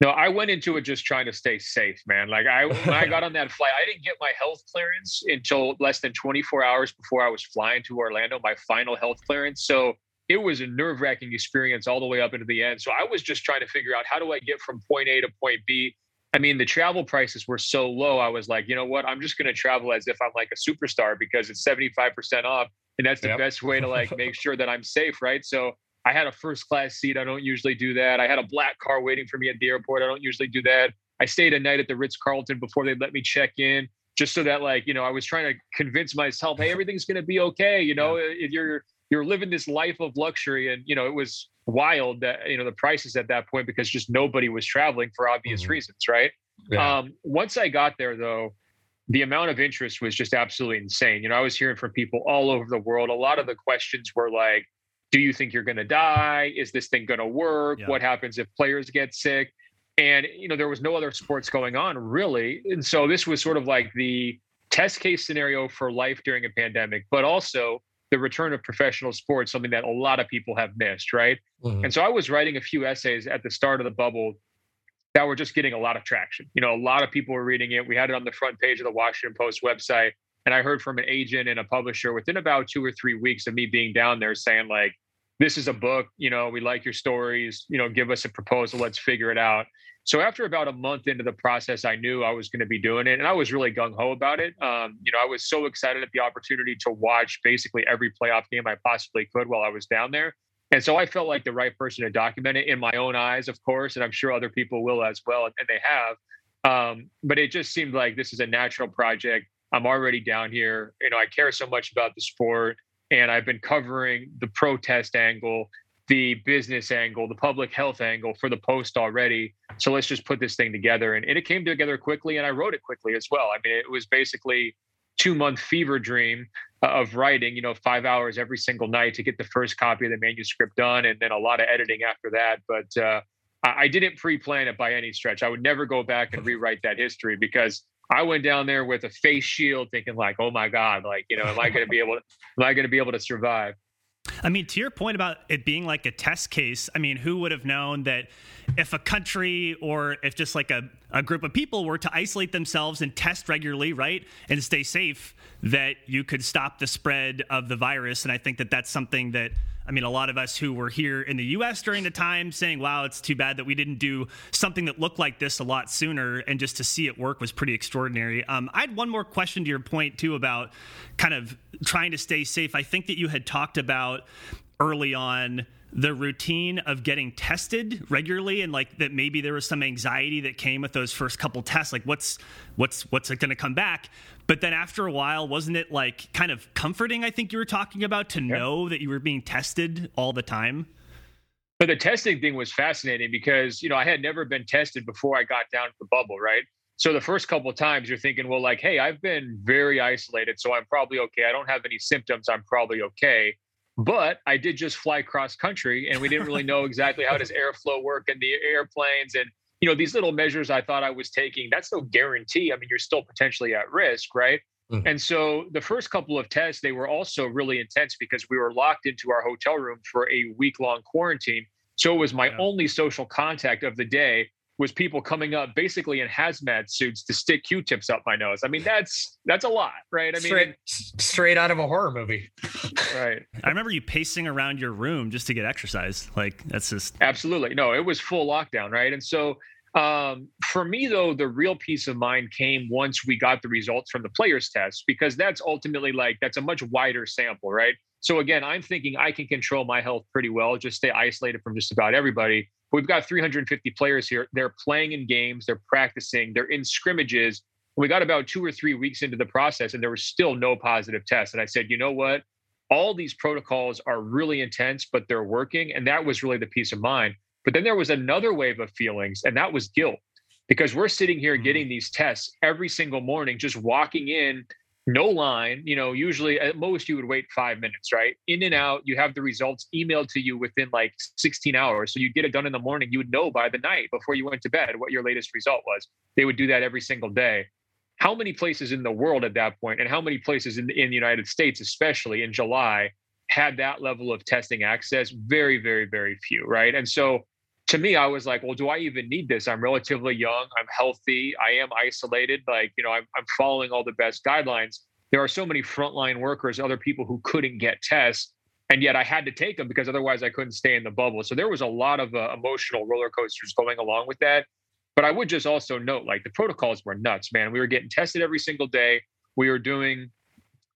No, I went into it just trying to stay safe, man. Like I when I got on that flight, I didn't get my health clearance until less than 24 hours before I was flying to Orlando, my final health clearance. So it was a nerve-wracking experience all the way up into the end. So I was just trying to figure out how do I get from point A to point B. I mean, the travel prices were so low. I was like, you know what? I'm just going to travel as if I'm like a superstar because it's 75% off, and that's the yep. best way to like make sure that I'm safe, right? So I had a first class seat. I don't usually do that. I had a black car waiting for me at the airport. I don't usually do that. I stayed a night at the Ritz Carlton before they let me check in, just so that like you know I was trying to convince myself, hey, everything's gonna be okay. You know, yeah. you're you're living this life of luxury, and you know it was wild that you know the prices at that point because just nobody was traveling for obvious mm-hmm. reasons, right? Yeah. Um, once I got there, though, the amount of interest was just absolutely insane. You know, I was hearing from people all over the world. A lot of the questions were like, do you think you're going to die? Is this thing going to work? Yeah. What happens if players get sick? and you know there was no other sports going on really, and so this was sort of like the test case scenario for life during a pandemic, but also the return of professional sports, something that a lot of people have missed, right? Mm-hmm. And so I was writing a few essays at the start of the bubble that were just getting a lot of traction. You know, a lot of people were reading it. We had it on the front page of the Washington Post website. And I heard from an agent and a publisher within about two or three weeks of me being down there saying, like, this is a book, you know, we like your stories, you know, give us a proposal, let's figure it out. So after about a month into the process, I knew I was going to be doing it, and I was really gung ho about it. Um, you know, I was so excited at the opportunity to watch basically every playoff game I possibly could while I was down there. And so I felt like the right person to document it in my own eyes, of course, and I'm sure other people will as well, and they have. Um, but it just seemed like this is a natural project. I'm already down here. You know, I care so much about the sport, and I've been covering the protest angle the business angle, the public health angle for the post already. So let's just put this thing together. And, and it came together quickly, and I wrote it quickly as well. I mean, it was basically two month fever dream of writing, you know, five hours every single night to get the first copy of the manuscript done, and then a lot of editing after that. But uh, I, I didn't pre plan it by any stretch. I would never go back and rewrite that history because I went down there with a face shield, thinking like, "Oh my God, like you know, am I going to be able to, am I going to be able to survive?" I mean, to your point about it being like a test case, I mean, who would have known that if a country or if just like a, a group of people were to isolate themselves and test regularly, right, and stay safe, that you could stop the spread of the virus? And I think that that's something that I mean, a lot of us who were here in the US during the time saying, wow, it's too bad that we didn't do something that looked like this a lot sooner. And just to see it work was pretty extraordinary. Um, I had one more question to your point, too, about kind of trying to stay safe. I think that you had talked about early on the routine of getting tested regularly and like that maybe there was some anxiety that came with those first couple tests like what's what's what's it going to come back? But then after a while wasn't it like kind of comforting i think you were talking about to know that you were being tested all the time? But the testing thing was fascinating because you know i had never been tested before i got down to the bubble right? So the first couple of times you're thinking well like hey i've been very isolated so i'm probably okay. I don't have any symptoms. I'm probably okay but I did just fly cross country, and we didn't really know exactly how does airflow work in the airplanes, and you know these little measures I thought I was taking. That's no guarantee. I mean, you're still potentially at risk, right? Mm-hmm. And so the first couple of tests, they were also really intense because we were locked into our hotel room for a week long quarantine. So it was my yeah. only social contact of the day was people coming up basically in hazmat suits to stick Q-tips up my nose. I mean, that's that's a lot, right? I mean, straight, straight out of a horror movie. right. I remember you pacing around your room just to get exercise. Like that's just absolutely no. It was full lockdown, right? And so um, for me, though, the real peace of mind came once we got the results from the players' test because that's ultimately like that's a much wider sample, right? So again, I'm thinking I can control my health pretty well, just stay isolated from just about everybody. We've got 350 players here. They're playing in games, they're practicing, they're in scrimmages. We got about two or three weeks into the process, and there was still no positive test. And I said, you know what? All these protocols are really intense, but they're working. And that was really the peace of mind. But then there was another wave of feelings, and that was guilt because we're sitting here mm-hmm. getting these tests every single morning, just walking in no line you know usually at most you would wait five minutes right? In and out you have the results emailed to you within like 16 hours. So you'd get it done in the morning. You would know by the night before you went to bed what your latest result was. They would do that every single day. How many places in the world at that point and how many places in, in the united states especially in july had that level of testing access? Very very very few right? And so to me, I was like, well, do I even need this? I'm relatively young. I'm healthy. I am isolated. Like, you know, I'm, I'm following all the best guidelines. There are so many frontline workers, other people who couldn't get tests. And yet I had to take them because otherwise I couldn't stay in the bubble. So there was a lot of uh, emotional roller coasters going along with that. But I would just also note like the protocols were nuts, man. We were getting tested every single day. We were doing,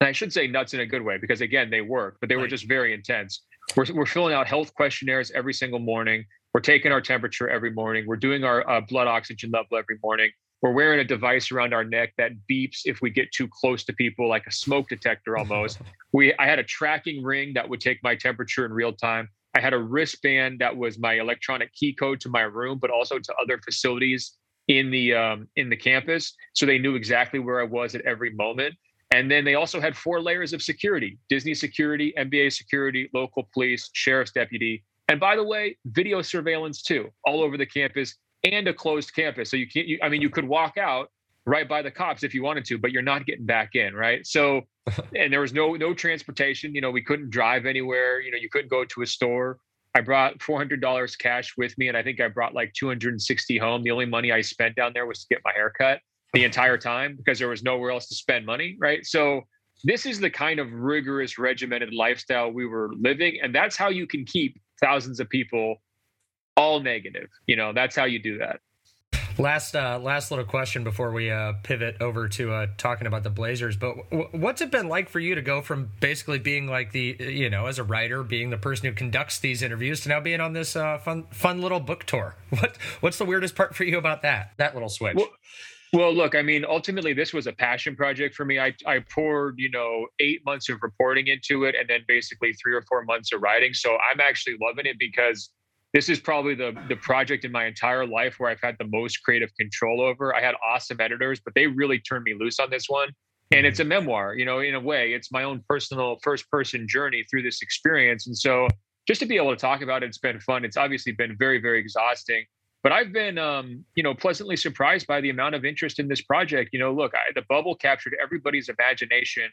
I should say nuts in a good way because again, they work, but they were just very intense. We're, we're filling out health questionnaires every single morning. We're taking our temperature every morning. We're doing our uh, blood oxygen level every morning. We're wearing a device around our neck that beeps if we get too close to people, like a smoke detector almost. we, I had a tracking ring that would take my temperature in real time. I had a wristband that was my electronic key code to my room, but also to other facilities in the um, in the campus, so they knew exactly where I was at every moment. And then they also had four layers of security: Disney security, NBA security, local police, sheriff's deputy, and by the way, video surveillance too, all over the campus, and a closed campus. So you can't. You, I mean, you could walk out right by the cops if you wanted to, but you're not getting back in, right? So, and there was no no transportation. You know, we couldn't drive anywhere. You know, you couldn't go to a store. I brought four hundred dollars cash with me, and I think I brought like two hundred and sixty home. The only money I spent down there was to get my hair cut the entire time because there was nowhere else to spend money, right? So this is the kind of rigorous, regimented lifestyle we were living, and that's how you can keep thousands of people all negative. You know, that's how you do that. Last uh, last little question before we uh, pivot over to uh, talking about the Blazers. But w- what's it been like for you to go from basically being like the you know as a writer, being the person who conducts these interviews, to now being on this uh, fun fun little book tour? What what's the weirdest part for you about that that little switch? Well, well, look, I mean, ultimately, this was a passion project for me. I, I poured, you know, eight months of reporting into it and then basically three or four months of writing. So I'm actually loving it because this is probably the the project in my entire life where I've had the most creative control over. I had awesome editors, but they really turned me loose on this one. And it's a mm-hmm. memoir, you know, in a way, it's my own personal first person journey through this experience. And so just to be able to talk about it, it's been fun. It's obviously been very, very exhausting. But I've been, um, you know, pleasantly surprised by the amount of interest in this project. You know, look, I, the bubble captured everybody's imagination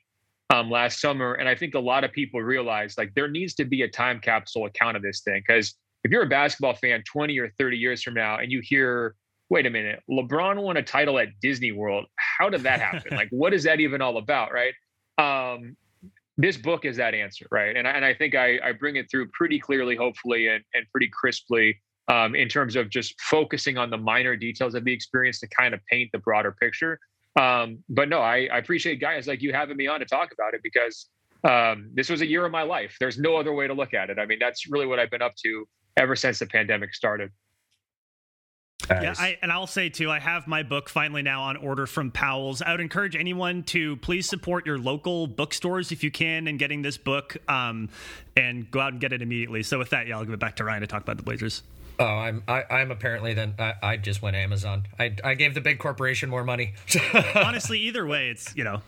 um, last summer, and I think a lot of people realize like there needs to be a time capsule account of this thing because if you're a basketball fan 20 or 30 years from now and you hear, wait a minute, LeBron won a title at Disney World, how did that happen? like, what is that even all about, right? Um, this book is that answer, right? And I, and I think I, I bring it through pretty clearly, hopefully, and, and pretty crisply um, in terms of just focusing on the minor details of the experience to kind of paint the broader picture. Um, but no, I, I, appreciate guys like you having me on to talk about it because um, this was a year of my life. There's no other way to look at it. I mean, that's really what I've been up to ever since the pandemic started. Nice. Yeah, I, and I'll say too, I have my book finally now on order from Powell's. I would encourage anyone to please support your local bookstores if you can in getting this book um, and go out and get it immediately. So, with that, yeah, I'll give it back to Ryan to talk about the Blazers. Oh, I'm I, am i am apparently then I, I, just went Amazon. I I gave the big corporation more money. Honestly, either way, it's you know.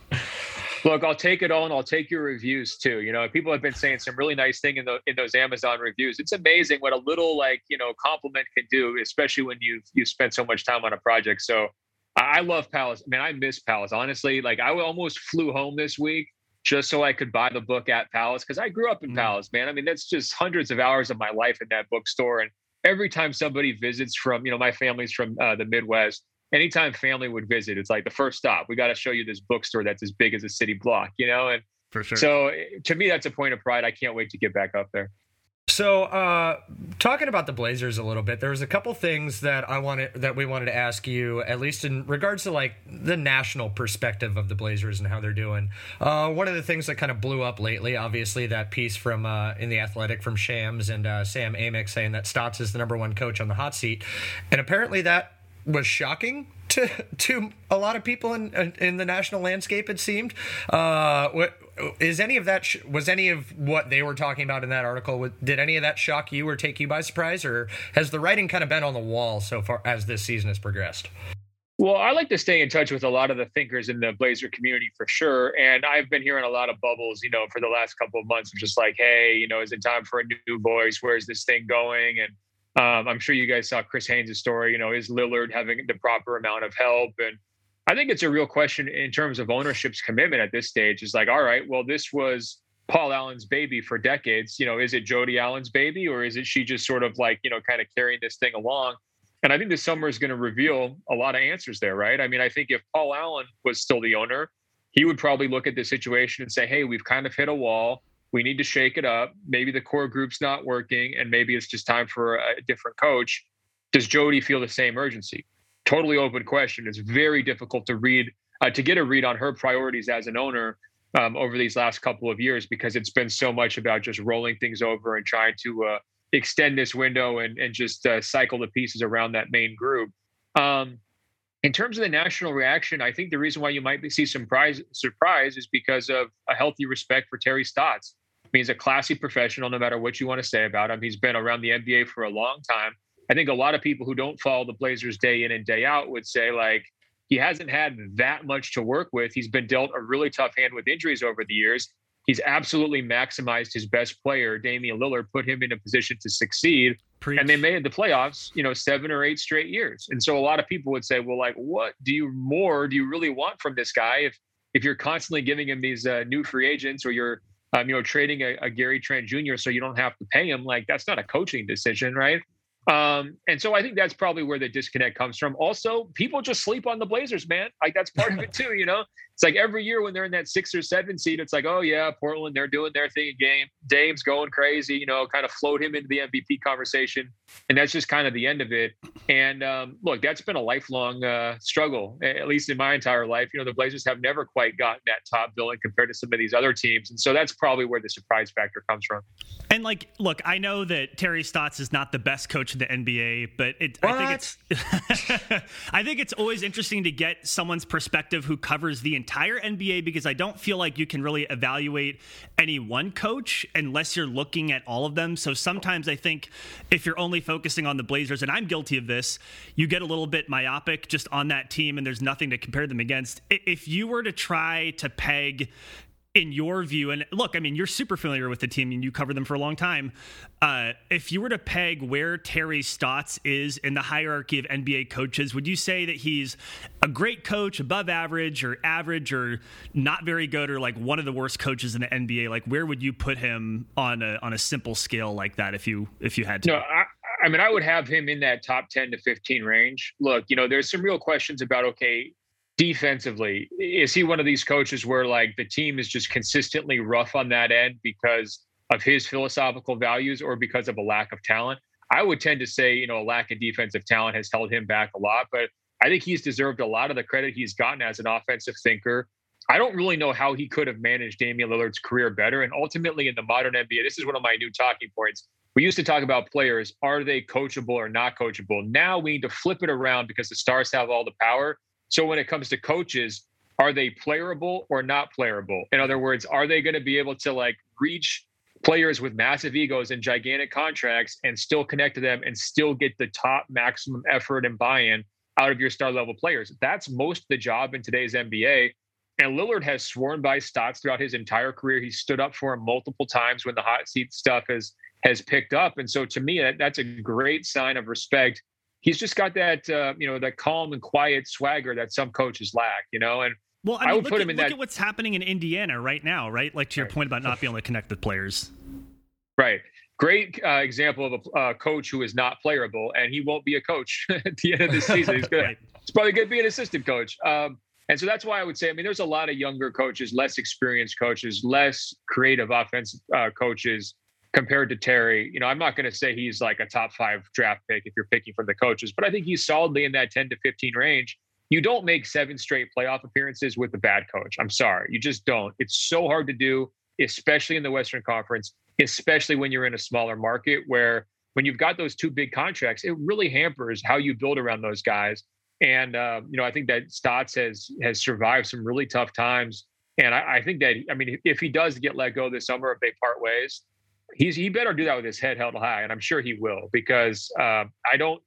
Look, I'll take it all, and I'll take your reviews too. You know, people have been saying some really nice thing in the in those Amazon reviews. It's amazing what a little like you know compliment can do, especially when you you spent so much time on a project. So I love Powell's. Man, I miss Powell's. Honestly, like I almost flew home this week just so I could buy the book at Powell's because I grew up in mm. Powell's, man. I mean, that's just hundreds of hours of my life in that bookstore, and every time somebody visits from, you know, my family's from uh, the Midwest. Anytime family would visit, it's like the first stop. We got to show you this bookstore that's as big as a city block, you know. And for sure. So to me, that's a point of pride. I can't wait to get back up there. So, uh, talking about the Blazers a little bit, there was a couple things that I wanted that we wanted to ask you, at least in regards to like the national perspective of the Blazers and how they're doing. Uh, one of the things that kind of blew up lately, obviously, that piece from uh, in the Athletic from Shams and uh, Sam Amick saying that Stotts is the number one coach on the hot seat, and apparently that was shocking to to a lot of people in in the national landscape. It seemed. Uh, is any of that? Sh- was any of what they were talking about in that article? Did any of that shock you or take you by surprise, or has the writing kind of been on the wall so far as this season has progressed? Well, I like to stay in touch with a lot of the thinkers in the Blazer community for sure. And I've been hearing a lot of bubbles, you know, for the last couple of months, just like, hey, you know, is it time for a new voice? Where's this thing going? And um, I'm sure you guys saw Chris Haynes' story. You know, is Lillard having the proper amount of help? And I think it's a real question in terms of ownership's commitment at this stage. Is like, all right, well, this was Paul Allen's baby for decades. You know, is it Jody Allen's baby, or is it she just sort of like you know kind of carrying this thing along? And I think this summer is going to reveal a lot of answers there, right? I mean, I think if Paul Allen was still the owner, he would probably look at the situation and say, hey, we've kind of hit a wall we need to shake it up. Maybe the core group's not working, and maybe it's just time for a different coach. Does Jody feel the same urgency? Totally open question. It's very difficult to read uh, to get a read on her priorities as an owner um, over these last couple of years because it's been so much about just rolling things over and trying to uh, extend this window and and just uh, cycle the pieces around that main group. Um, in terms of the national reaction, I think the reason why you might see some surprise, is because of a healthy respect for Terry Stotts. I mean, he's a classy professional, no matter what you want to say about him. He's been around the NBA for a long time. I think a lot of people who don't follow the Blazers day in and day out would say, like, he hasn't had that much to work with. He's been dealt a really tough hand with injuries over the years. He's absolutely maximized his best player, Damian Lillard, put him in a position to succeed. Preach. And they made the playoffs, you know, seven or eight straight years. And so a lot of people would say, well, like, what do you more do you really want from this guy if if you're constantly giving him these uh, new free agents or you're um, you know trading a, a Gary Trent Jr. so you don't have to pay him? Like that's not a coaching decision, right? Um, and so I think that's probably where the disconnect comes from. Also, people just sleep on the Blazers, man. Like that's part of it too, you know. It's like every year when they're in that six or seven seed, it's like, oh yeah, Portland, they're doing their thing game. Dame's going crazy, you know, kind of float him into the MVP conversation, and that's just kind of the end of it. And um, look, that's been a lifelong uh, struggle, at least in my entire life. You know, the Blazers have never quite gotten that top billing compared to some of these other teams, and so that's probably where the surprise factor comes from. And like, look, I know that Terry Stotts is not the best coach in the NBA, but it, I think it's I think it's always interesting to get someone's perspective who covers the entire NBA because I don't feel like you can really evaluate any one coach unless you're looking at all of them. So sometimes I think if you're only focusing on the Blazers, and I'm guilty of this, you get a little bit myopic just on that team, and there's nothing to compare them against. If you were to try to peg in your view, and look, I mean, you're super familiar with the team and you cover them for a long time. Uh, if you were to peg where Terry Stotts is in the hierarchy of NBA coaches, would you say that he's a great coach, above average, or average, or not very good, or like one of the worst coaches in the NBA? Like, where would you put him on a on a simple scale like that if you if you had to? No, I, I mean, I would have him in that top ten to fifteen range. Look, you know, there's some real questions about okay defensively is he one of these coaches where like the team is just consistently rough on that end because of his philosophical values or because of a lack of talent? I would tend to say you know a lack of defensive talent has held him back a lot but i think he's deserved a lot of the credit he's gotten as an offensive thinker. I don't really know how he could have managed damian lillard's career better and ultimately in the modern nba this is one of my new talking points. We used to talk about players are they coachable or not coachable? Now we need to flip it around because the stars have all the power so when it comes to coaches, are they playerable or not playerable? In other words, are they going to be able to like reach players with massive egos and gigantic contracts and still connect to them and still get the top maximum effort and buy-in out of your star level players? That's most the job in today's NBA. And Lillard has sworn by Stotts throughout his entire career. He stood up for him multiple times when the hot seat stuff has has picked up. And so to me, that, that's a great sign of respect he's just got that uh, you know that calm and quiet swagger that some coaches lack, you know. And well, I, mean, I would put at, him in look that. Look at what's happening in Indiana right now, right? Like to your right. point about not being able to connect with players. Right. Great uh, example of a uh, coach who is not playerable, and he won't be a coach at the end of the season. He's right. He's probably going to be an assistant coach. Um, and so that's why I would say, I mean, there's a lot of younger coaches, less experienced coaches, less creative offensive uh, coaches compared to Terry, you know, I'm not going to say he's like a top five draft pick if you're picking from the coaches, but I think he's solidly in that 10 to 15 range. You don't make seven straight playoff appearances with a bad coach. I'm sorry. You just don't. It's so hard to do, especially in the Western Conference, especially when you're in a smaller market where when you've got those two big contracts, it really hampers how you build around those guys. And uh, you know, I think that Stotts has has survived some really tough times. And I, I think that I mean, if he does get let go this summer, if they part ways, he's he better do that with his head held high, and I'm sure he will because uh, I don't,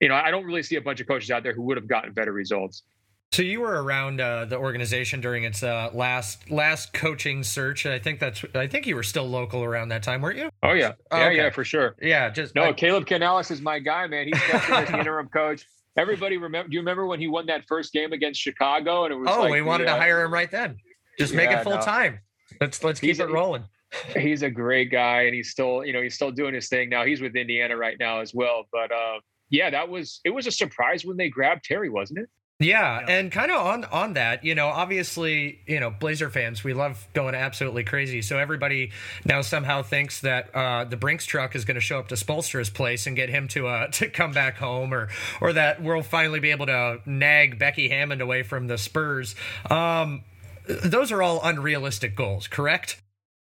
you know, I don't really see a bunch of coaches out there who would have gotten better results. So you were around uh, the organization during its uh, last last coaching search. I think that's. I think you were still local around that time, weren't you? Oh yeah, yeah, okay. yeah, for sure. Yeah, just no. I, Kaleb Canales is my guy, man. He's the interim coach. Everybody remember? Do you remember when he won that first game against Chicago? And it was oh, like we wanted to hire him right then. Just yeah, make it full no. time. Let's let's keep it rolling he's a great guy and he's still you know he's still doing his thing now he's with indiana right now as well but uh yeah that was it was a surprise when they grabbed terry wasn't it yeah, yeah. and kind of on on that, you know, obviously, you know, Blazer fans, we love going absolutely crazy. So everybody now somehow thinks that uh, the Brinks truck is going to show up to Spoelstra's place and get him to uh, to come back home, or or that we'll finally be able to nag Becky Hammon away from the Spurs. Um, those are all unrealistic goals, correct?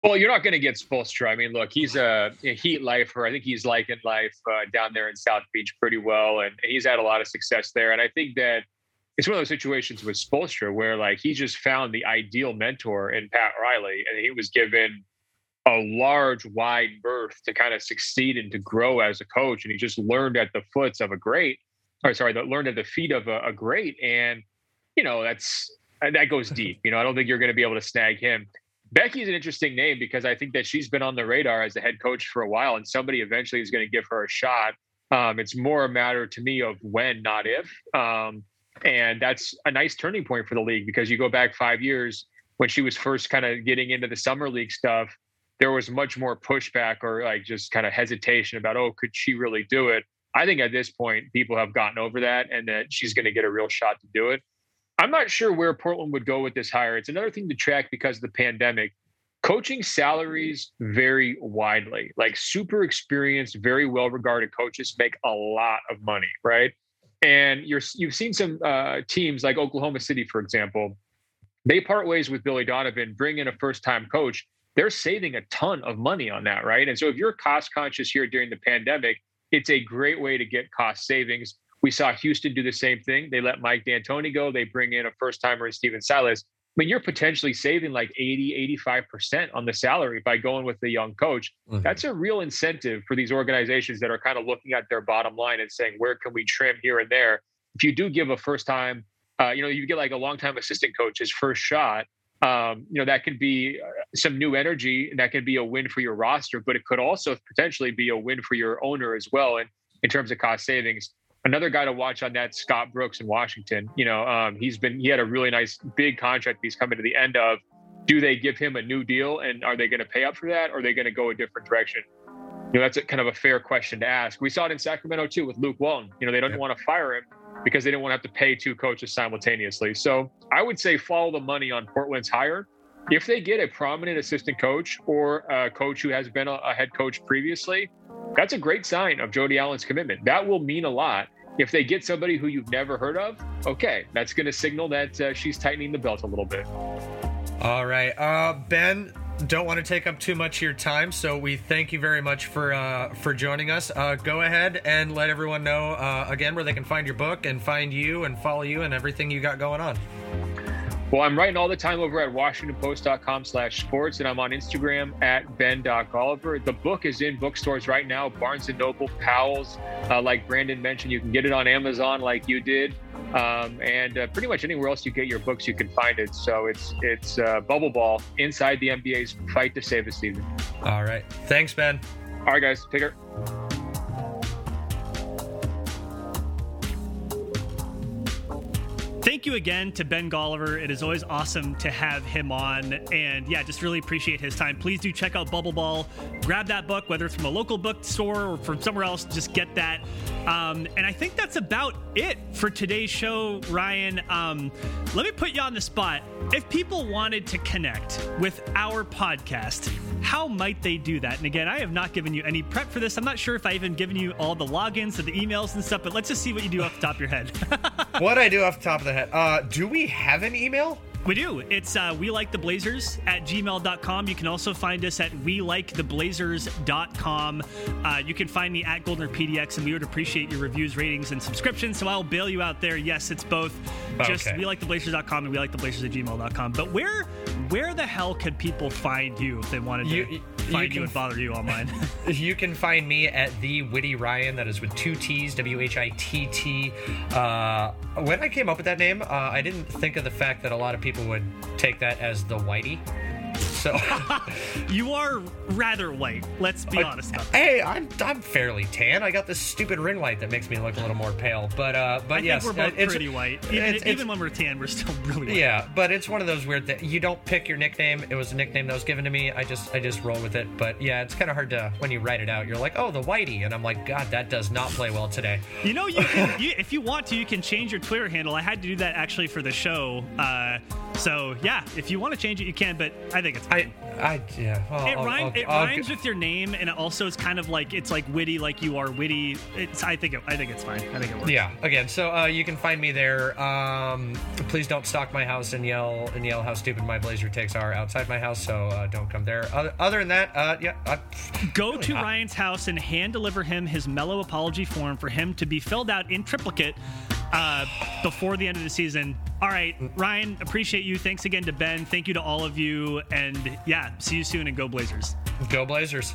Well, you're not going to get Spoelstra. I mean, look, he's a, a heat lifer. I think he's liking life uh, down there in South Beach pretty well, and he's had a lot of success there. And I think that it's one of those situations with Spoelstra where, like, he just found the ideal mentor in Pat Riley, and he was given a large, wide berth to kind of succeed and to grow as a coach. And he just learned at the foots of a great, or sorry, that learned at the feet of a, a great. And you know, that's that goes deep. You know, I don't think you're going to be able to snag him. Becky's an interesting name because I think that she's been on the radar as a head coach for a while, and somebody eventually is going to give her a shot. Um, it's more a matter to me of when, not if. Um, and that's a nice turning point for the league because you go back five years when she was first kind of getting into the summer league stuff, there was much more pushback or like just kind of hesitation about, oh, could she really do it? I think at this point, people have gotten over that and that she's going to get a real shot to do it. I'm not sure where Portland would go with this hire. It's another thing to track because of the pandemic. Coaching salaries vary widely. Like super experienced, very well regarded coaches make a lot of money, right? And you're you've seen some uh, teams like Oklahoma City, for example. They part ways with Billy Donovan, bring in a first time coach. They're saving a ton of money on that, right? And so if you're cost conscious here during the pandemic, it's a great way to get cost savings. We saw Houston do the same thing. They let Mike D'Antoni go. They bring in a first timer in Stephen Silas. I mean, you're potentially saving like 80, 85% on the salary by going with the young coach. Mm-hmm. That's a real incentive for these organizations that are kind of looking at their bottom line and saying, where can we trim here and there? If you do give a first time, uh, you know, you get like a long time assistant coach his first shot, um, you know, that could be uh, some new energy and that could be a win for your roster, but it could also potentially be a win for your owner as well. And in terms of cost savings, Another guy to watch on that, Scott Brooks in Washington. You know, um, he's been he had a really nice big contract he's coming to the end of. Do they give him a new deal, and are they going to pay up for that, or are they going to go a different direction? You know, that's a, kind of a fair question to ask. We saw it in Sacramento too with Luke Walton. You know, they don't want to fire him because they didn't want to have to pay two coaches simultaneously. So I would say follow the money on Portland's hire. If they get a prominent assistant coach or a coach who has been a, a head coach previously, that's a great sign of Jody Allen's commitment. That will mean a lot. If they get somebody who you've never heard of, okay, that's going to signal that uh, she's tightening the belt a little bit. All right. Uh, ben, don't want to take up too much of your time, so we thank you very much for uh, for joining us. Uh, go ahead and let everyone know uh, again where they can find your book and find you and follow you and everything you got going on. Well, I'm writing all the time over at WashingtonPost.com slash sports, and I'm on Instagram at Ben.Golliver. The book is in bookstores right now, Barnes & Noble, Powell's. Uh, like Brandon mentioned, you can get it on Amazon like you did. Um, and uh, pretty much anywhere else you get your books, you can find it. So it's it's uh, Bubble Ball inside the NBA's fight to save the season. All right. Thanks, Ben. All right, guys. Take care. Thank you again to Ben Golliver. It is always awesome to have him on. And yeah, just really appreciate his time. Please do check out Bubble Ball. Grab that book, whether it's from a local bookstore or from somewhere else, just get that. Um, and I think that's about it for today's show, Ryan. Um, let me put you on the spot. If people wanted to connect with our podcast, how might they do that? And again, I have not given you any prep for this. I'm not sure if I even given you all the logins to the emails and stuff, but let's just see what you do off the top of your head. what I do off the top of the head. Uh, do we have an email? We do. It's uh, we like the blazers at gmail.com. You can also find us at we like the blazers.com. Uh, you can find me at Goldner PDX, and we would appreciate your reviews, ratings, and subscriptions. So I'll bail you out there. Yes, it's both. Just okay. we like the blazers.com and we like the blazers at gmail.com. But where where the hell could people find you if they wanted to you, find you, can, you and bother you online? you can find me at the Whitty Ryan. That is with two T's, W H I T T. Uh, when I came up with that name, uh, I didn't think of the fact that a lot of people would take that as the whitey. So you are rather white. Let's be uh, honest. Hey, I'm I'm fairly tan. I got this stupid ring light that makes me look a little more pale. But uh, but I yes, we're both pretty white. Even, it's, even it's, when we're tan, we're still really white. Yeah, but it's one of those weird that you don't pick your nickname. It was a nickname that was given to me. I just I just roll with it. But yeah, it's kind of hard to when you write it out. You're like, oh, the whitey, and I'm like, God, that does not play well today. You know, you can you, if you want to, you can change your Twitter handle. I had to do that actually for the show. Uh, so yeah, if you want to change it, you can. But I think it's. I, I yeah. Well, it, rhyme, I'll, it I'll, rhymes I'll, with your name, and it also it's kind of like it's like witty, like you are witty. It's I think it, I think it's fine. I think it works. Yeah. Again, so uh, you can find me there. Um, please don't stalk my house and yell and yell how stupid my blazer takes are outside my house. So uh, don't come there. Other, other than that, uh, yeah. Uh, Go really to not. Ryan's house and hand deliver him his Melo apology form for him to be filled out in triplicate uh, before the end of the season. All right, Ryan, appreciate you. Thanks again to Ben. Thank you to all of you. And yeah, see you soon and go Blazers. Go Blazers.